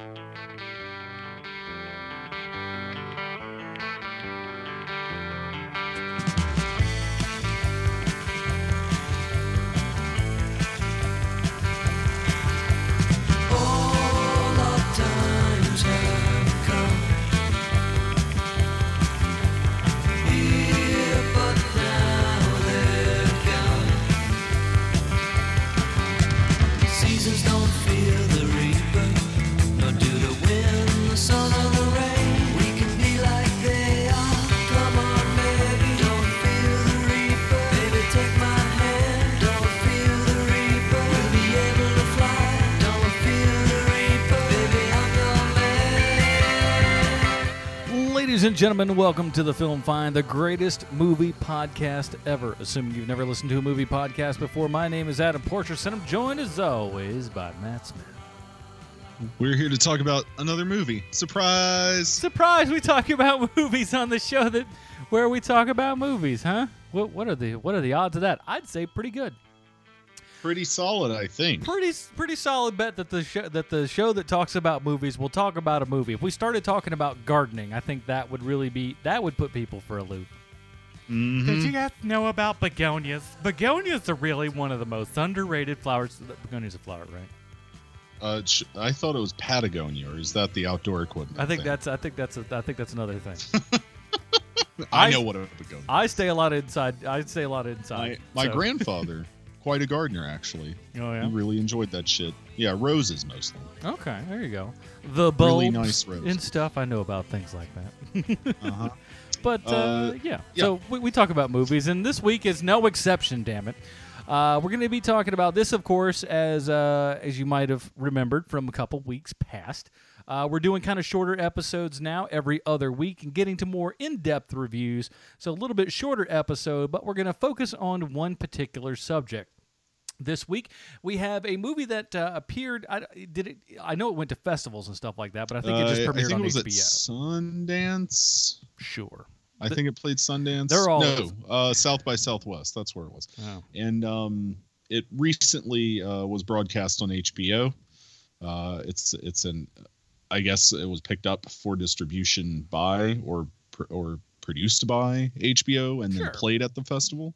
All Ladies and gentlemen, welcome to the Film Find, the greatest movie podcast ever. Assuming you've never listened to a movie podcast before, my name is Adam Porcher, and I'm joined as always by Matt Smith. We're here to talk about another movie. Surprise! Surprise! We talk about movies on the show that where we talk about movies, huh? What, what are the what are the odds of that? I'd say pretty good. Pretty solid, I think. Pretty pretty solid bet that the show that the show that talks about movies will talk about a movie. If we started talking about gardening, I think that would really be that would put people for a loop. Mhm. Did you guys know about begonias? Begonias are really one of the most underrated flowers. Begonias a flower, right? Uh, I thought it was Patagonia, or is that the outdoor equipment? I think thing? that's I think that's a, I think that's another thing. I, I- know what a begonia. I stay a lot inside. I stay a lot inside. my my so- grandfather, quite a gardener actually. Oh He yeah. really enjoyed that shit. Yeah, roses mostly. Okay, there you go. The bulbs Really nice roses. and stuff. I know about things like that. Uh-huh. But uh, Uh, yeah. yeah. so we, we talk about movies, and this week is no exception. Damn it. Uh, we're going to be talking about this, of course, as uh, as you might have remembered from a couple weeks past. Uh, we're doing kind of shorter episodes now, every other week, and getting to more in-depth reviews. So a little bit shorter episode, but we're going to focus on one particular subject. This week we have a movie that uh, appeared. I, did it? I know it went to festivals and stuff like that, but I think it just Uh, premiered on it was at HBO. Sundance. Sure. I The- think it played Sundance. They're all- no, uh, South by Southwest. That's where it was. Oh. and um, it recently uh, was broadcast on HBO. Uh, it's it's an, I guess it was picked up for distribution by or or produced by HBO and then played at the festival.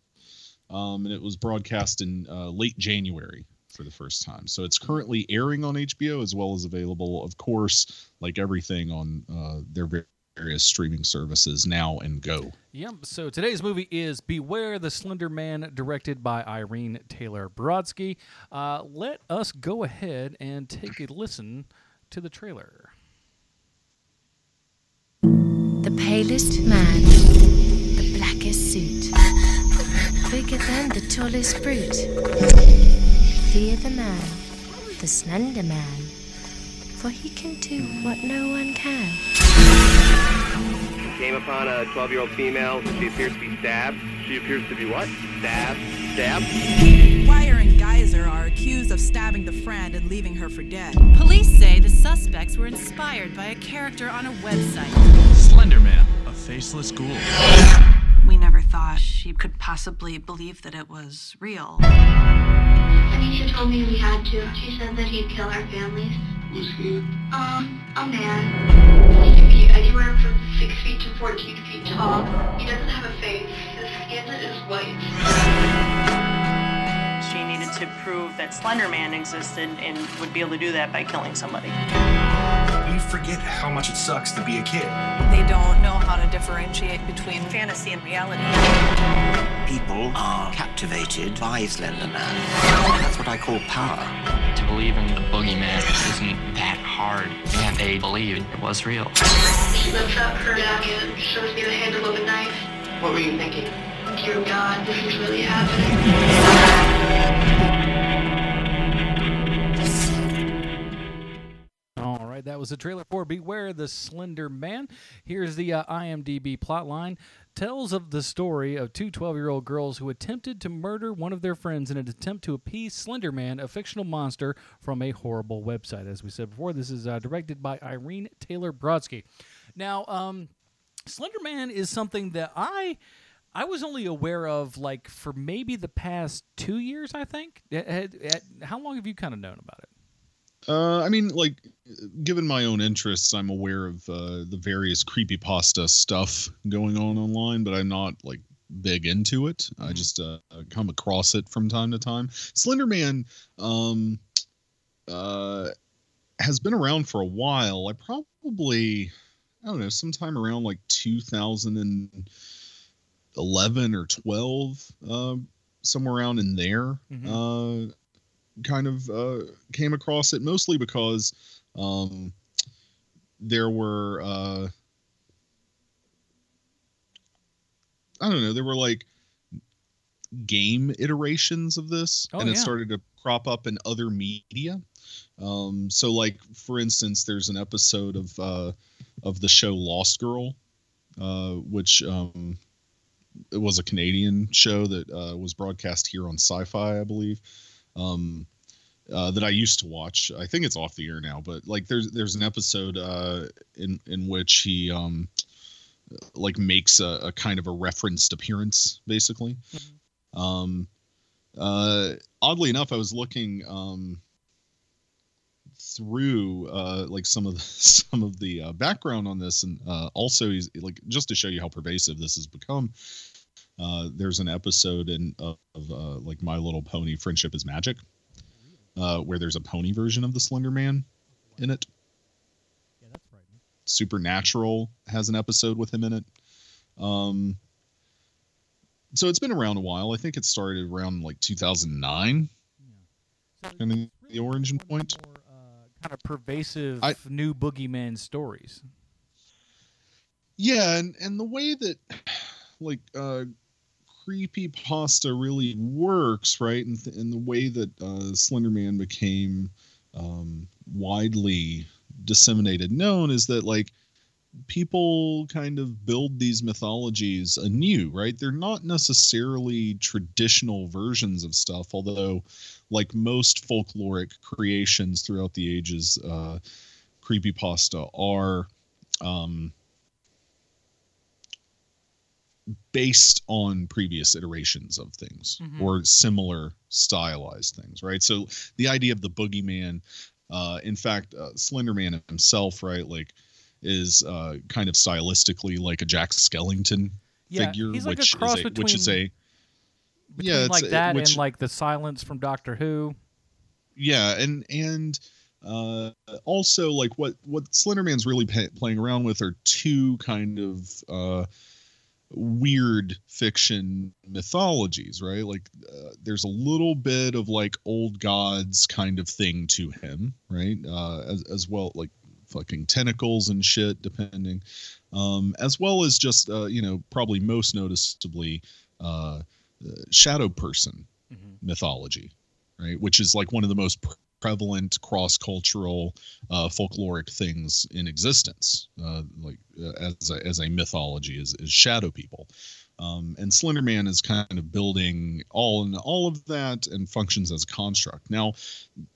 Um, and it was broadcast in uh, late January for the first time. So it's currently airing on HBO as well as available, of course, like everything on uh, their various streaming services now and go. Yep. So today's movie is Beware the Slender Man, directed by Irene Taylor Brodsky. Uh, let us go ahead and take a listen to the trailer. The palest man, bigger than the tallest brute. Fear the man, the slender man, for he can do what no one can. Came upon a 12 year old female. She appears to be stabbed. She appears to be what? Stabbed. Stabbed. Weier and Geyser are accused of stabbing the friend and leaving her for dead. Police say the suspects were inspired by a character on a website. Slenderman, a faceless ghoul. We thought she could possibly believe that it was real. Anissa told me we had to. She said that he'd kill our families. Who's he? Um, a man. He can be anywhere from 6 feet to 14 feet tall. He doesn't have a face. His skin is white. She needed to prove that Slender Man existed and would be able to do that by killing somebody. We forget how much it sucks to be a kid. They don't know how to differentiate between Fantasy and reality. People are captivated by Slenderman. That's what I call power. To believe in the boogeyman isn't that hard, and they believed it was real. She lifts up her jacket shows me the handle of a knife. What were you thinking? Dear God, this is really happening. That was the trailer for Beware the Slender Man. Here's the uh, IMDb plotline. Tells of the story of two 12 year old girls who attempted to murder one of their friends in an attempt to appease Slender Man, a fictional monster from a horrible website. As we said before, this is uh, directed by Irene Taylor Brodsky. Now, um, Slender Man is something that I. I was only aware of like for maybe the past two years. I think. How long have you kind of known about it? Uh, I mean, like given my own interests, I'm aware of uh, the various creepypasta stuff going on online, but I'm not like big into it. I just uh, come across it from time to time. Slenderman um, uh, has been around for a while. I probably, I don't know, sometime around like 2011 or 12, uh, somewhere around in there. Uh, kind of uh, came across it mostly because um, there were uh, I don't know there were like game iterations of this, Oh, and it yeah. started to crop up in other media. Um, so, like for instance, there's an episode of uh, of the show Lost Girl, uh, which um, it was a Canadian show that uh, was broadcast here on Sci-Fi, I believe. Um, uh, that I used to watch. I think it's off the air now, but like there's there's an episode uh, in in which he um, like makes a, a kind of a referenced appearance, basically. Um, uh, oddly enough, I was looking um, through uh, like some of the some of the uh, background on this, and uh, also he's like just to show you how pervasive this has become. Uh, there's an episode in of, of uh, like My Little Pony: Friendship is Magic, uh, where there's a pony version of the Slender Man in it. Supernatural has an episode with him in it. Um, so it's been around a while. I think it started around like 2009. Kind of the origin point. Kind of pervasive I- new boogeyman stories. Yeah, and and the way that like uh creepy pasta really works, right? And and the way that uh Slender Man became um widely disseminated known is that like people kind of build these mythologies anew, right? They're not necessarily traditional versions of stuff, although like most folkloric creations throughout the ages, uh creepypasta are um based on previous iterations of things Mhm. or similar stylized things, right? So the idea of the boogeyman, uh, in fact, uh, Slenderman himself, right, like, is uh, kind of stylistically like a Jack Skellington Yeah, figure, like which is a, which is between- a Between yeah, it's like that which- and like the silence from Doctor Who. yeah and and uh also like what what slenderman's really pa playing around with are two kind of uh weird fiction mythologies right? Like uh, there's a little bit of like old gods kind of thing to him right? Uh as, as well like fucking tentacles and shit depending. Um as well as just uh you know probably most noticeably uh, uh shadow person mythology right? Which is like one of the most pre- prevalent cross-cultural uh, folkloric things in existence, uh, like uh, as a, as a mythology is shadow people. Um, and Slenderman is kind of building all in all of that and functions as a construct. Now,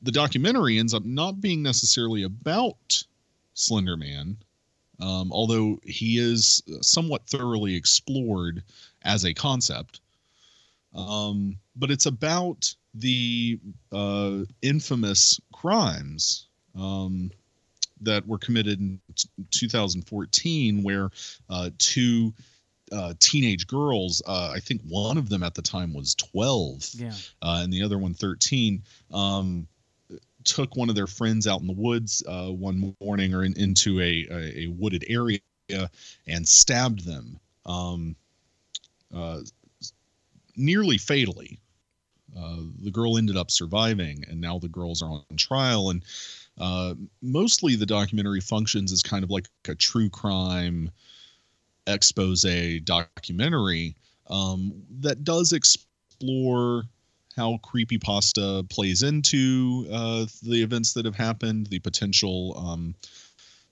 the documentary ends up not being necessarily about Slenderman, um, although he is somewhat thoroughly explored as a concept um, but it's about the uh, infamous crimes um, that were committed in t- 2014, where uh, two uh, teenage girls, uh, I think one of them at the time was 12, Yeah. uh, and the other one 13, um, took one of their friends out in the woods uh, one morning or in, into a, a, a wooded area and stabbed them. Um, uh, nearly fatally. Uh, the girl ended up surviving, and now the girls are on trial. And uh, mostly the documentary functions as kind of like a true crime expose documentary um, that does explore how creepypasta plays into uh, the events that have happened, the potential um,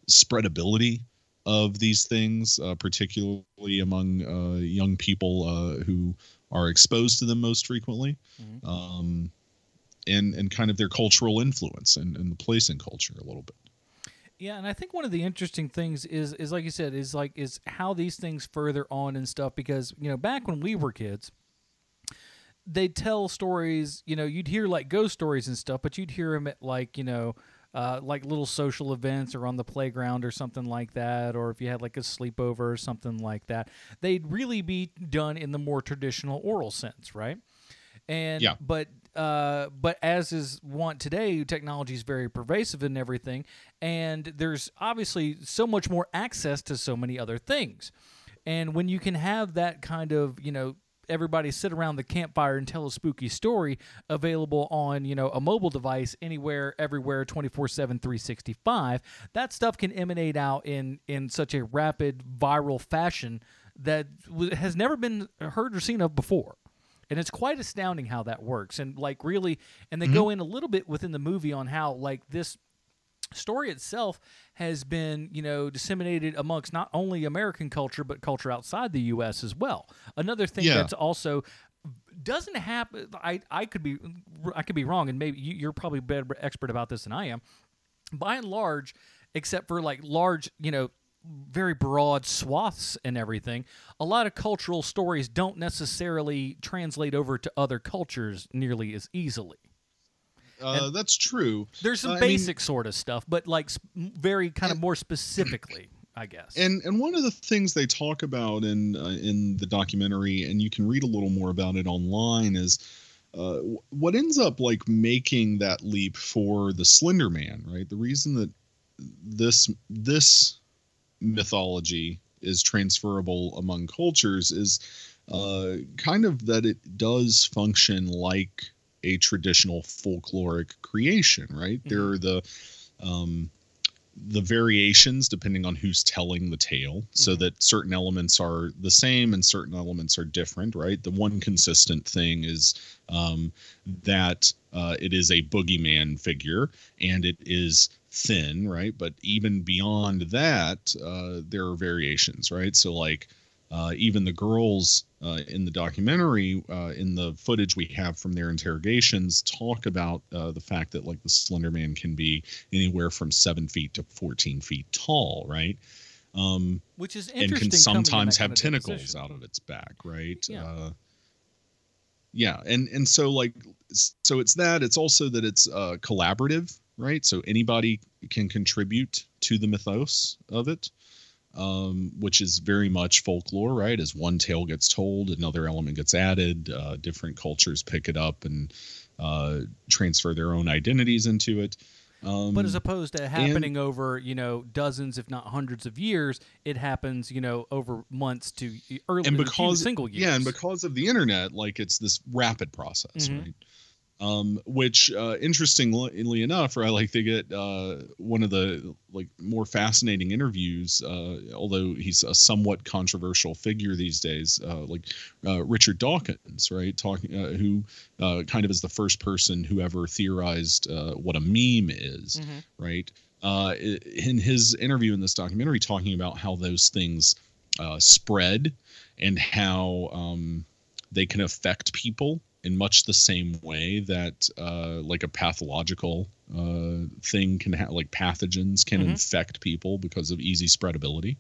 spreadability of these things, uh, particularly among uh, young people uh, who are exposed to them most frequently, um, and and kind of their cultural influence and, and the place in culture a little bit. Yeah, and I think one of the interesting things is is like you said is like is how these things further on and stuff because you know back when we were kids they'd tell stories you know you'd hear like ghost stories and stuff but you'd hear them at like you know uh, like little social events or on the playground or something like that, or if you had like a sleepover or something like that, they'd really be done in the more traditional oral sense, right? And Yeah. but uh, but as is want today, technology is very pervasive in everything, and there's obviously so much more access to so many other things. And when you can have that kind of, you know, everybody sit around the campfire and tell a spooky story available on, you know, a mobile device anywhere, everywhere, 24 7, 365, that stuff can emanate out in, in such a rapid, viral fashion that w- has never been heard or seen of before. And it's quite astounding how that works. And like really, and they go mm-hmm. in a little bit within the movie on how like this story itself has been, you know, disseminated amongst not only American culture but culture outside the U.S. as well. Another thing Yeah. that's also doesn't happen. I I could be I could be wrong, and maybe you, you're probably better expert about this than I am. By and large, except for like large, you know. Very broad swaths and everything. A lot of cultural stories don't necessarily translate over to other cultures nearly as easily. Uh, that's true. There's some Uh, I mean- basic sort of stuff, but like very kind of more specifically, I guess. And and one of the things they talk about in uh, in the documentary, and you can read a little more about it online, is uh, what ends up like making that leap for the Slender Man, right? The reason that this this mythology is transferable among cultures is uh, kind of that it does function like a traditional folkloric creation, right? There are the um, the variations depending on who's telling the tale so that certain elements are the same and certain elements are different right? The one consistent thing is um, that uh, it is a boogeyman figure and it is thin right? But even beyond that uh, there are variations right? So like uh, even the girls uh, in the documentary, uh, in the footage we have from their interrogations, talk about uh, the fact that like the Slender Man can be anywhere from seven feet to fourteen feet tall, right? Um, Which is interesting. and can sometimes have tentacles deposition. out of its back, right? Yeah. Uh, yeah, and and so like so it's that. It's also that it's uh, collaborative, right? So anybody can contribute to the mythos of it um, which is very much folklore, right? As one tale gets told, another element gets added. Uh, different cultures pick it up and uh, transfer their own identities into it. Um, But as opposed to happening over, you know, dozens, if not hundreds of years, it happens, you know, over months to early and because single years. yeah, and because of the internet, like it's this rapid process, Mhm. right? Um, which uh, interestingly enough, right, like they get uh, one of the like more fascinating interviews, uh, although he's a somewhat controversial figure these days, uh, like uh, Richard Dawkins, right, talking uh, who uh, kind of is the first person who ever theorized uh, what a meme is, Mhm. right? Uh, in his interview in this documentary, talking about how those things uh, spread and how um, they can affect people in much the same way that uh, like a pathological uh, thing can have like pathogens can Mhm. infect people because of easy spreadability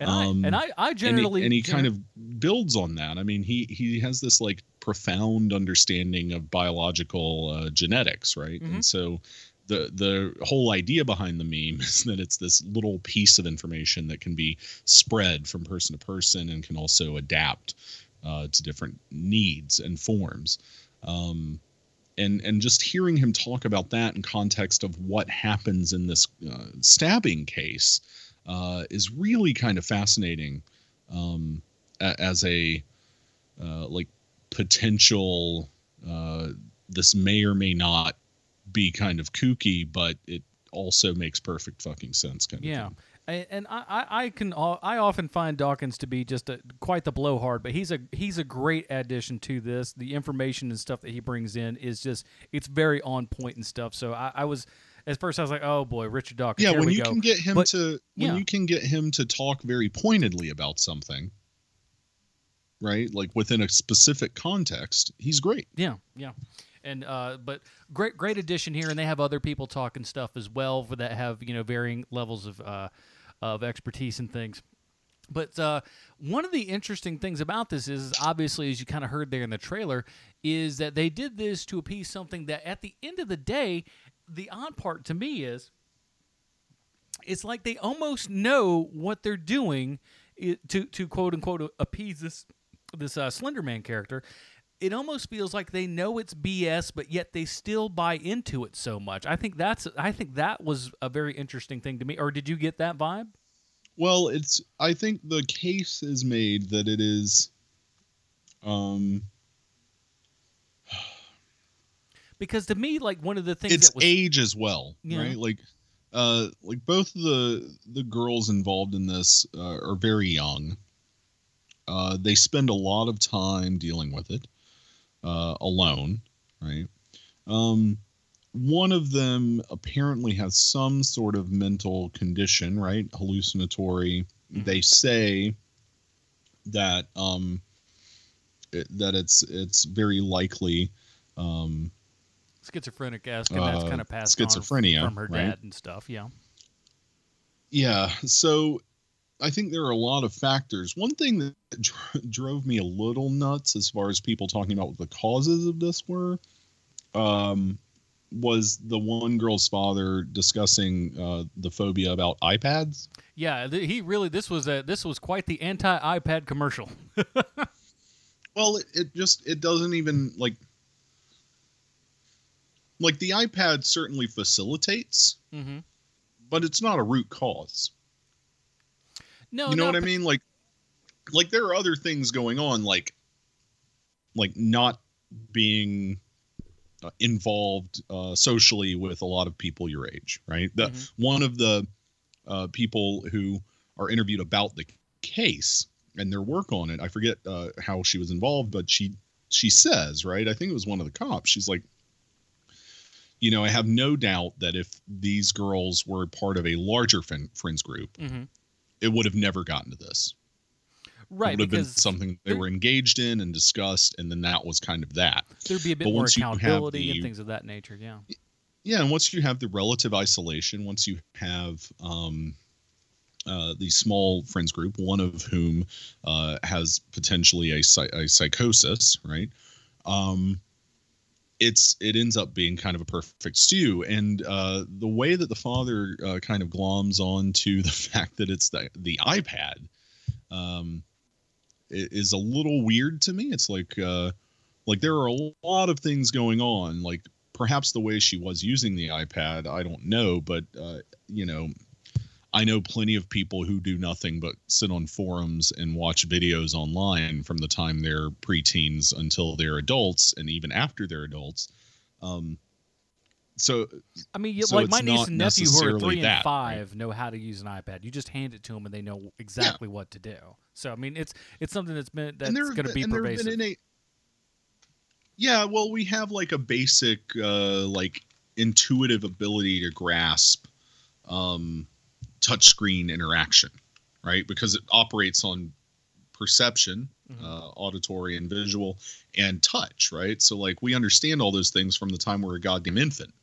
And I- and I- I Um, and he- generally- and he, kind of builds on that i mean he he has this like profound understanding of biological uh, genetics right Mhm. and so the the whole idea behind the meme is that it's this little piece of information that can be spread from person to person and can also adapt uh, to different needs and forms um, and and just hearing him talk about that in context of what happens in this uh, stabbing case uh, is really kind of fascinating um, a- as a uh, like potential uh, this may or may not be kind of kooky but it also makes perfect fucking sense kind of Yeah. thing. And and I, I I can I often find Dawkins to be just a quite the blowhard, but he's a he's a great addition to this. The information and stuff that he brings in is just it's very on point and stuff. So I, I was at first I was like, oh boy, Richard Dawkins. yeah when you go. can get him But- to when yeah. you can get him to talk very pointedly about something right like within a specific context he's great Yeah, yeah. And uh, but great, great addition here, and they have other people talking stuff as well for that have you know varying levels of uh, of expertise and things. But uh, one of the interesting things about this is, obviously, as you kind of heard there in the trailer, is that they did this to appease something that, at the end of the day, the odd part to me is it's like they almost know what they're doing to to quote unquote appease this this uh, Slenderman character. It almost feels like they know it's BS, but yet they still buy into it so much. I think that's I think that was a very interesting thing to me. Or did you get that vibe? Well, it's I think the case is made that it is um Because to me, like one of the things it's that was age as well, Yeah. right? Like uh like both of the the girls involved in this uh, are very young. Uh they spend a lot of time dealing with it uh alone, right? Um one of them apparently has some sort of mental condition, right? Hallucinatory. They say that um it, that it's it's very likely um schizophrenic esque, and that's uh, kind of passed schizophrenia, from her right? dad and stuff. Yeah. Yeah, so I think there are a lot of factors. One thing that dr- drove me a little nuts as far as people talking about what the causes of this were um, was the one girl's father discussing uh, the phobia about iPads. Yeah, th- he really this was a this was quite the anti iPad commercial. Well, it, it just it doesn't even like like the iPad certainly facilitates, mm-hmm. but it's not a root cause. No, you know what I mean? Like, like there are other things going on, like, like not being uh, involved uh, socially with a lot of people your age, right? The Mm-hmm. one of the uh, people who are interviewed about the case and their work on it, I forget uh, how she was involved, but she she says, right? I think it was one of the cops. She's like, you know, I have no doubt that if these girls were part of a larger fin- friends group, Mhm. It would have never gotten to this. Right, it would have been something they were engaged in and discussed, and then that was kind of that. there'd be a bit But more once you have accountability the- and things of that nature. Yeah. Yeah, and once you have the relative isolation, once you have um, uh, the small friends group, one of whom uh, has potentially a, a psychosis, right? Um, it's it ends up being kind of a perfect stew, and uh, the way that the father uh, kind of gloms on to the fact that it's the the iPad um, is a little weird to me. It's like uh, like there are a lot of things going on, like perhaps the way she was using the iPad, I don't know, but uh, you know, I know plenty of people who do nothing but sit on forums and watch videos online from the time they're preteens until they're adults, and even after they're adults. Um, so, I mean, so like my niece and nephew who are three and that, right? five know how to use an iPad. You just hand it to them and they know exactly what to do. So I mean, it's it's something that's been that's going to be and pervasive. been innate- yeah, well, we have like a basic, uh, like intuitive ability to grasp um, touchscreen interaction, right? Because it operates on perception, uh, auditory and visual, and touch, right? So, like, we understand all those things from the time we're a goddamn infant.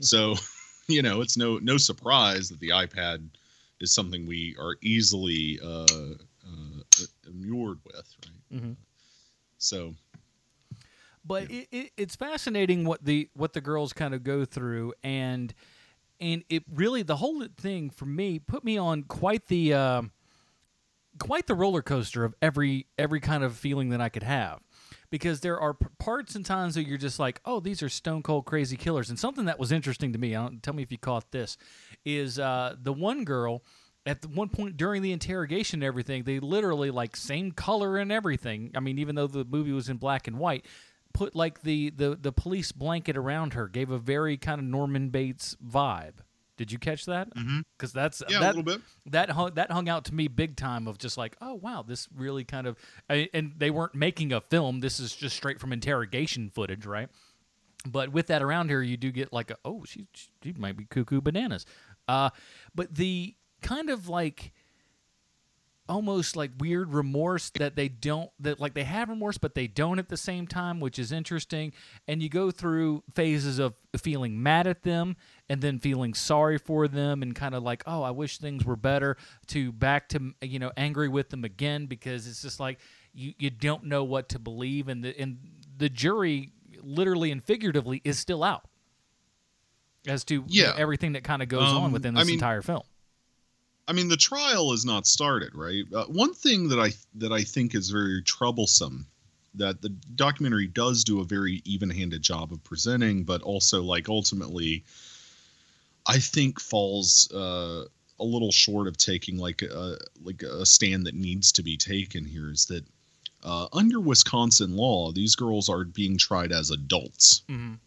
So, you know, it's no no surprise that the iPad is something we are easily uh, uh, immured with, right? Mhm. So, but it, it, it's fascinating what the what the girls kind of go through and and it really the whole thing for me put me on quite the uh, quite the roller coaster of every every kind of feeling that I could have. Because there are p- parts and times that you're just like oh these are stone cold crazy killers. And something that was interesting to me tell me if you caught this is uh, the one girl at the one point during the interrogation and everything they literally like same color and everything. I mean even though the movie was in black and white put like the the, the police blanket around her gave a very kind of norman bates vibe. Did you catch that? Because that's Yeah, a that, little bit. that hung, that hung out to me big time of just like oh wow this really kind of I, and they weren't making a film. This is just straight from interrogation footage right? But with that around here you do get like a, oh she she might be cuckoo bananas. Uh but the kind of like almost like weird remorse that they don't that like they have remorse but they don't at the same time which is interesting and you go through phases of feeling mad at them and then feeling sorry for them and kind of like oh i wish things were better to back to you know angry with them again because it's just like you you don't know what to believe and the and the jury literally and figuratively is still out as to you know, Yeah. everything that kind of goes on Um, within I this mean- entire film. I mean, the trial is not started, right? Uh, one thing that I that I think is very troublesome that the documentary does do a very even-handed job of presenting, but also like ultimately, I think falls uh, a little short of taking like a like a stand that needs to be taken here is that uh, under Wisconsin law, these girls are being tried as adults Mhm.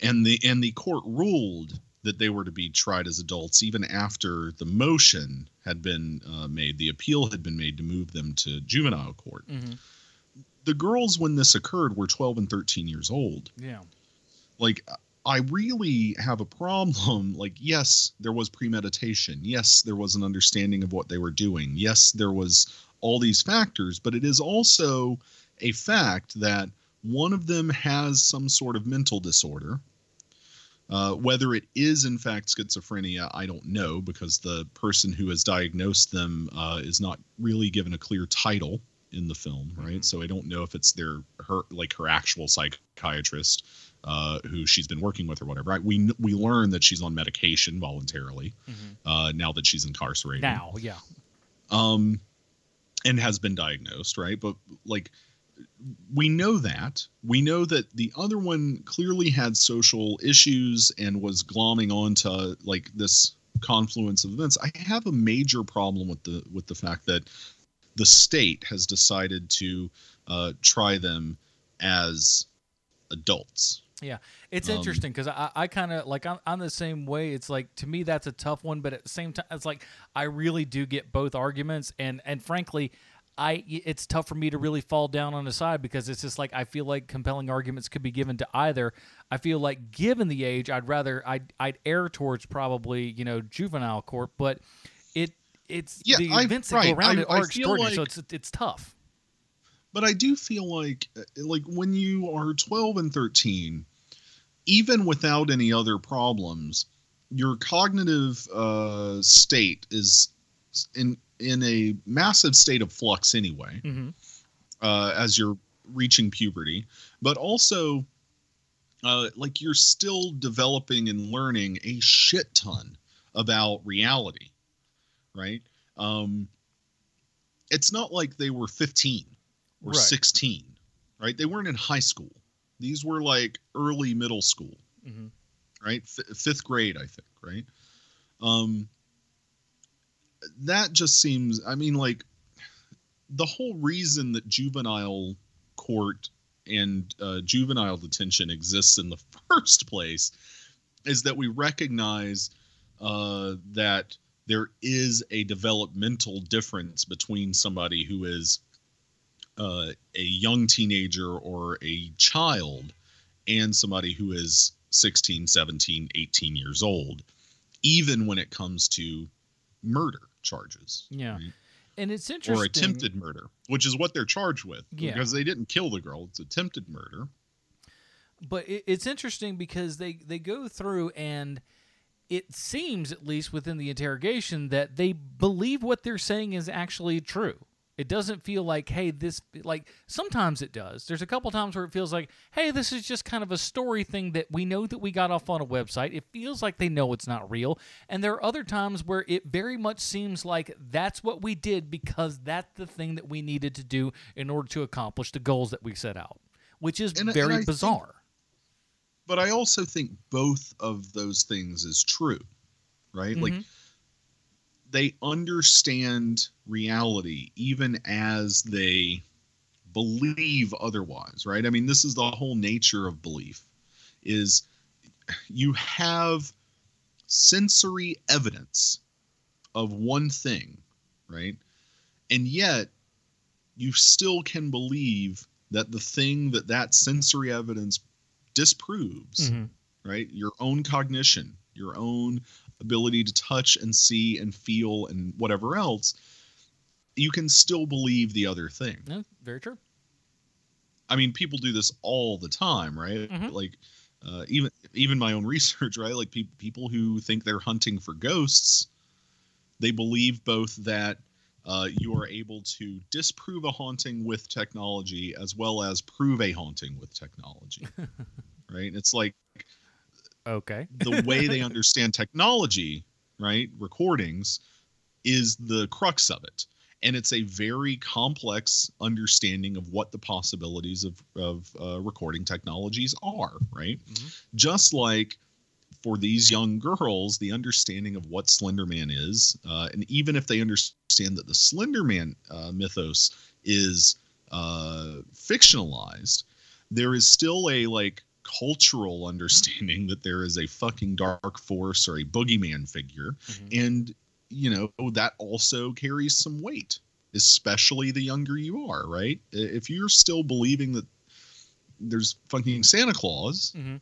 and the and the court ruled that they were to be tried as adults even after the motion had been uh, made the appeal had been made to move them to juvenile court. Mhm. the girls when this occurred were 12 and 13 years old. Yeah. like i really have a problem like yes there was premeditation. Yes there was an understanding of what they were doing. Yes there was all these factors but it is also a fact that one of them has some sort of mental disorder uh, whether it is in fact schizophrenia, I don't know because the person who has diagnosed them uh, is not really given a clear title in the film, right? So I don't know if it's their her like her actual psychiatrist uh, who she's been working with or whatever. Right? We we learn that she's on medication voluntarily uh, now that she's incarcerated Now, yeah. um and has been diagnosed right but like we know that. We know that the other one clearly had social issues and was glomming onto like this confluence of events. I have a major problem with the with the fact that the state has decided to uh, try them as adults. Yeah, it's Um, interesting because I, I kind of like I'm, I'm the same way. It's like to me that's a tough one, but at the same time, it's like I really do get both arguments, and and frankly, I it's tough for me to really fall down on the side because it's just like I feel like compelling arguments could be given to either. I feel like given the age, I'd rather I'd I'd err towards probably you know juvenile court, but it it's Yeah, the I- events that go around I- it are extraordinary, so it's it's tough. but I do feel like uh, like when you are 12 and 13 even without any other problems your cognitive uh, state is in in a massive state of flux anyway Mm-hmm. uh, as you're reaching puberty but also uh, like you're still developing and learning a shit ton about reality right um it's not like they were 15 or Right. 16 right they weren't in high school these were like early middle school Mhm. right F- fifth grade i think right um that just seems i mean like the whole reason that juvenile court and uh, juvenile detention exists in the first place is that we recognize uh, that there is a developmental difference between somebody who is uh, a young teenager or a child and somebody who is 16 17 18 years old even when it comes to murder charges Yeah, right? and it's interesting. or attempted murder which is what they're charged with Yeah. because they didn't kill the girl it's attempted murder but it, it's interesting because they they go through and it seems at least within the interrogation that they believe what they're saying is actually true it doesn't feel like hey this like sometimes it does there's a couple times where it feels like hey this is just kind of a story thing that we know that we got off on a website it feels like they know it's not real and there are other times where it very much seems like that's what we did because that's the thing that we needed to do in order to accomplish the goals that we set out which is And- and very think- bizarre but I also think both of those things is true, right? Like Mhm. They understand reality even as they believe otherwise, right? I mean, this is the whole nature of belief is you have sensory evidence of one thing, right? And yet you still can believe that the thing that that sensory evidence disproves, Mhm. right? Your own cognition, your own ability to touch and see and feel and whatever else, you can still believe the other thing. No, very true. I mean, people do this all the time, right? Mhm. Like, uh, even even my own research, right? Like pe- people who think they're hunting for ghosts, they believe both that uh, you are able to disprove a haunting with technology as well as prove a haunting with technology, right? It's like Okay. the way they understand technology, right? Recordings is the crux of it. And it's a very complex understanding of what the possibilities of, of uh, recording technologies are, right? Just like for these young girls, the understanding of what Slenderman is, uh, and even if they understand that the Slenderman uh, mythos is uh, fictionalized, there is still a like cultural understanding that there is a fucking dark force or a boogeyman figure, and you know that also carries some weight, especially the younger you are, right? If you're still believing that there's fucking Santa Claus, Mhm.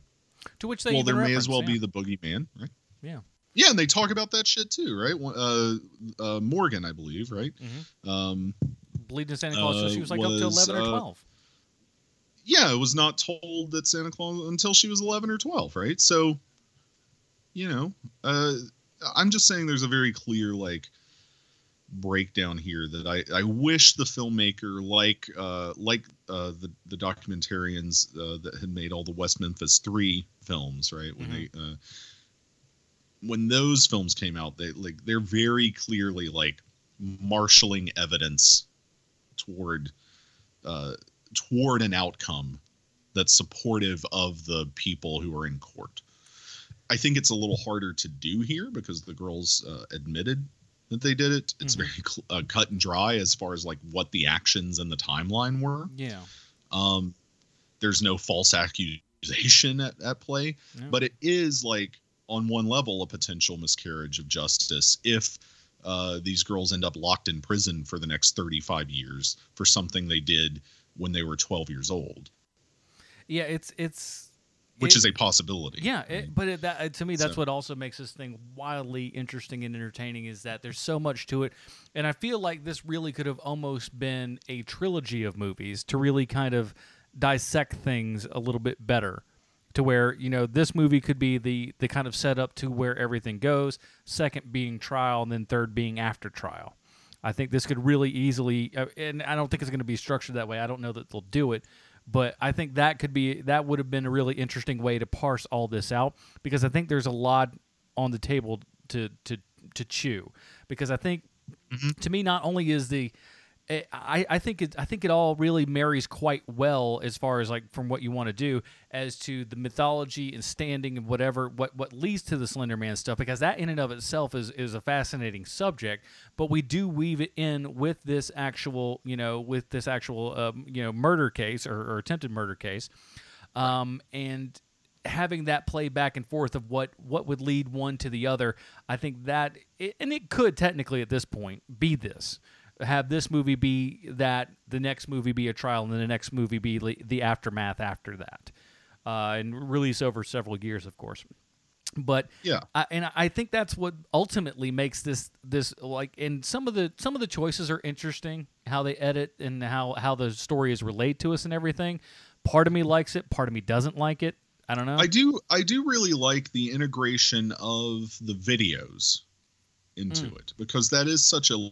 To which they well, there may as well yeah. be the boogeyman, right? Yeah. Yeah, and they talk about that shit too, right? Uh, uh, Morgan, I believe, right? Mhm. Um, Bleeding Santa Claus. so uh, she was like up to eleven or uh, twelve. Yeah, it was not told that Santa Claus until she was 11 or 12, right? So, you know, uh, I'm just saying there's a very clear like breakdown here that I, I wish the filmmaker like uh, like uh, the the documentarians uh, that had made all the West Memphis Three films, right? When they uh, when those films came out, they like they're very clearly like marshaling evidence toward uh, toward an outcome that's supportive of the people who are in court. I think it's a little harder to do here because the girls uh, admitted that they did it. It's very cl- uh, cut and dry as far as like what the actions and the timeline were. Yeah. Um, there's no false accusation at, at play, Yeah. but it is like on one level a potential miscarriage of justice if uh, these girls end up locked in prison for the next 35 years for something they did when they were 12 years old, Yeah, it's it's which it- is a possibility. Yeah, it, but it, that to me, that's So- what also makes this thing wildly interesting and entertaining is that there's so much to it, and I feel like this really could have almost been a trilogy of movies to really kind of dissect things a little bit better. To where you know this movie could be the the kind of setup to where everything goes. Second being trial, and then third being after trial. I think this could really easily, uh, and I don't think it's going to be structured that way. I don't know that they'll do it, but I think that could be that would have been a really interesting way to parse all this out because I think there's a lot on the table to to to chew because I think to me not only is the eh, I, I think it I think it all really marries quite well as far as like from what you want to do as to the mythology and standing and whatever what what leads to the Slender Man stuff because that in and of itself is is a fascinating subject but we do weave it in with this actual you know with this actual um, you know murder case or, or attempted murder case um, and having that play back and forth of what what would lead one to the other i think that it, and it could technically at this point be this have this movie be that the next movie be a trial and then the next movie be le- the aftermath after that. Uh, and release over several years of course. But Yeah. I, and I think that's what ultimately makes this this like and some of the some of the choices are interesting how they edit and how how the story is relayed to us and everything. Part of me likes it part of me doesn't like it. I don't know. I do I do really like the integration of the videos into Mm. it because that is such a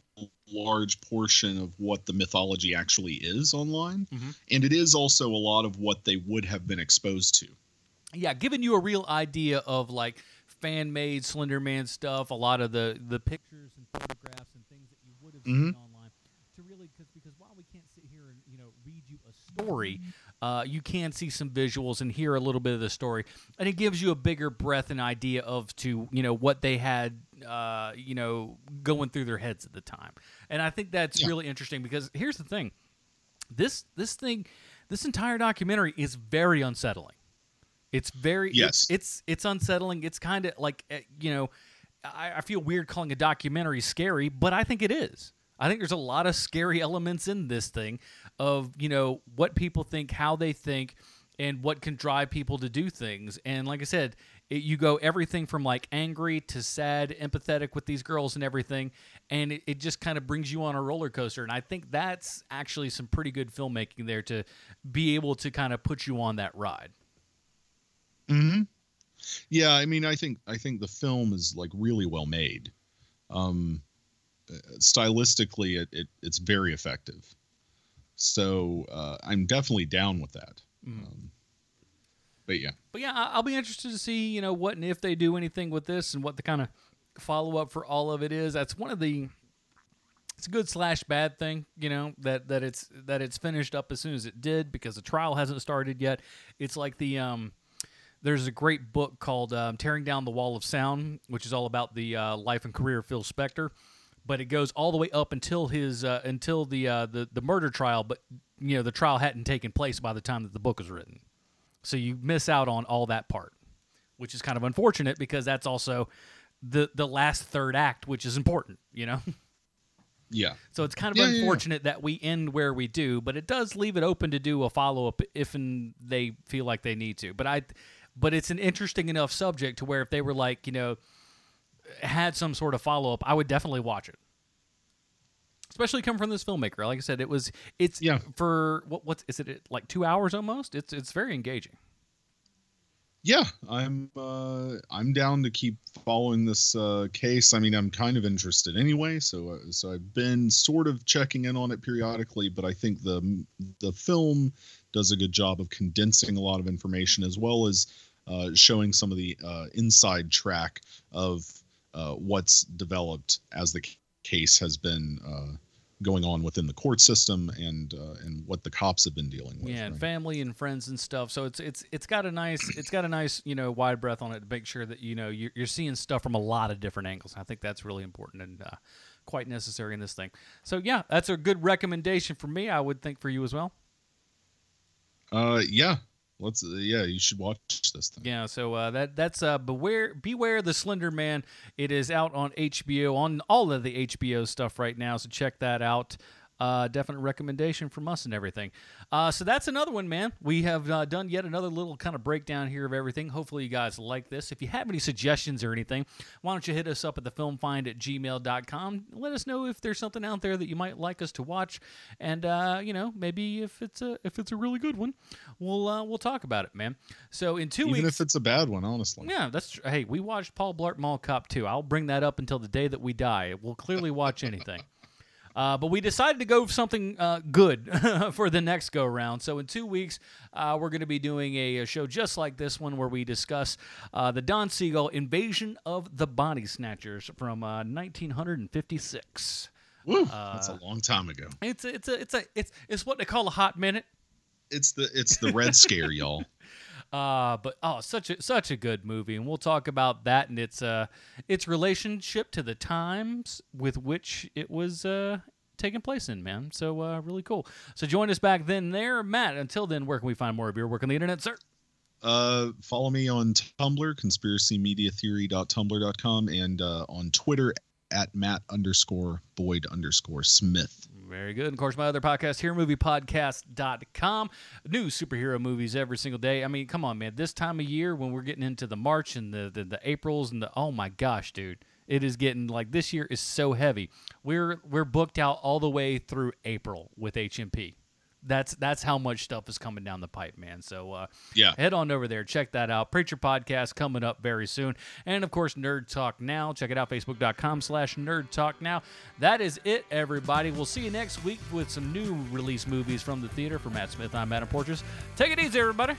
large portion of what the mythology actually is online Mhm. and it is also a lot of what they would have been exposed to. yeah giving you a real idea of like fan made slender man stuff a lot of the the pictures and photographs and things that you would have seen Mhm. online to really cause, because while we can't sit here and you know read you a story uh, you can see some visuals and hear a little bit of the story and it gives you a bigger breadth and idea of to you know what they had uh, you know going through their heads at the time and i think that's Yeah. really interesting because here's the thing this this thing this entire documentary is very unsettling it's very Yes. It's it's, it's unsettling. It's kind of like uh, you know, I, I feel weird calling a documentary scary, but I think it is. I think there's a lot of scary elements in this thing, of you know what people think, how they think, and what can drive people to do things. And like I said, it, you go everything from like angry to sad, empathetic with these girls and everything, and it, it just kind of brings you on a roller coaster. And I think that's actually some pretty good filmmaking there to be able to kind of put you on that ride. Mm-hmm. Yeah, I mean, I think I think the film is like really well made. Um, stylistically, it, it it's very effective. So uh, I'm definitely down with that. Mm. Um, but yeah, But yeah, I'll be interested to see, you know, what and if they do anything with this and what the kind of follow up for all of it is. That's one of the it's a good slash bad thing, you know, that that it's that it's finished up as soon as it did because the trial hasn't started yet. It's like the um there's a great book called um, Tearing Down the Wall of Sound, which is all about the uh, life and career of Phil Spector. But it goes all the way up until his uh, until the uh, the the murder trial, but you know the trial hadn't taken place by the time that the book was written. So you miss out on all that part, which is kind of unfortunate because that's also the the last third act, which is important, you know. yeah, So it's kind of Yeah, yeah, yeah. unfortunate that we end where we do, but it does leave it open to do a follow up if and they feel like they need to. But I, but it's an interesting enough subject to where if they were like you know had some sort of follow up, I would definitely watch it. Especially come from this filmmaker, like I said, it was it's Yeah. for what what's is it like two hours almost? It's it's very engaging. yeah. I'm uh, I'm down to keep following this uh, case. I mean, I'm kind of interested anyway, so uh, so I've been sort of checking in on it periodically. But I think the the film does a good job of condensing a lot of information as well as uh, showing some of the uh, inside track of uh, what's developed as the case has been uh, going on within the court system and uh, and what the cops have been dealing with. yeah, and right? family and friends and stuff. So it's it's it's got a nice it's got a nice you know wide breadth on it to make sure that you know you're, you're seeing stuff from a lot of different angles. I think that's really important and uh, quite necessary in this thing. So yeah, that's a good recommendation for me. I would think for you as well. Uh, yeah. Let's. Uh, yeah, you should watch this thing. Yeah, so uh, that that's uh, beware beware the Slender Man. It is out on HBO on all of the HBO stuff right now. So check that out. Uh, definite recommendation from us and everything. Uh, so that's another one, man. We have uh, done yet another little kind of breakdown here of everything. Hopefully, you guys like this. If you have any suggestions or anything, why don't you hit us up at thefilmfind at gmail.com. Let us know if there's something out there that you might like us to watch, and uh, you know maybe if it's a if it's a really good one, we'll uh, we'll talk about it, man. So in two Even weeks, even if it's a bad one, honestly. yeah, that's tr- hey. We watched Paul Blart Mall Cop 2. I'll bring that up until the day that we die. We'll clearly watch anything. Uh, but we decided to go with something uh, good for the next go round. So in two weeks, uh, we're going to be doing a, a show just like this one, where we discuss uh, the Don Siegel Invasion of the Body Snatchers from uh, 1956. Woo, that's a long time ago. It's a, it's a it's a it's it's what they call a hot minute. It's the it's the Red Scare, y'all. Uh, but oh, such a such a good movie, and we'll talk about that and its uh its relationship to the times with which it was uh taking place in, man. So uh, really cool. So join us back then there, Matt. Until then, where can we find more of your work on the internet, sir? Uh, follow me on Tumblr, conspiracymediatheory.tumblr.com, and uh, on Twitter at Matt underscore Boyd underscore Smith. Very good. And of course, my other podcast, HeroMoviePodcast.com. New superhero movies every single day. I mean, come on, man. This time of year when we're getting into the March and the, the, the Aprils and the oh my gosh, dude. It is getting like this year is so heavy. We're we're booked out all the way through April with HMP. That's that's how much stuff is coming down the pipe, man. So uh, Yeah. head on over there, check that out. Preacher podcast coming up very soon, and of course Nerd Talk Now. Check it out, Facebook.com/slash Nerd Talk Now. That is it, everybody. We'll see you next week with some new release movies from the theater. For Matt Smith, I'm Adam Porches. Take it easy, everybody.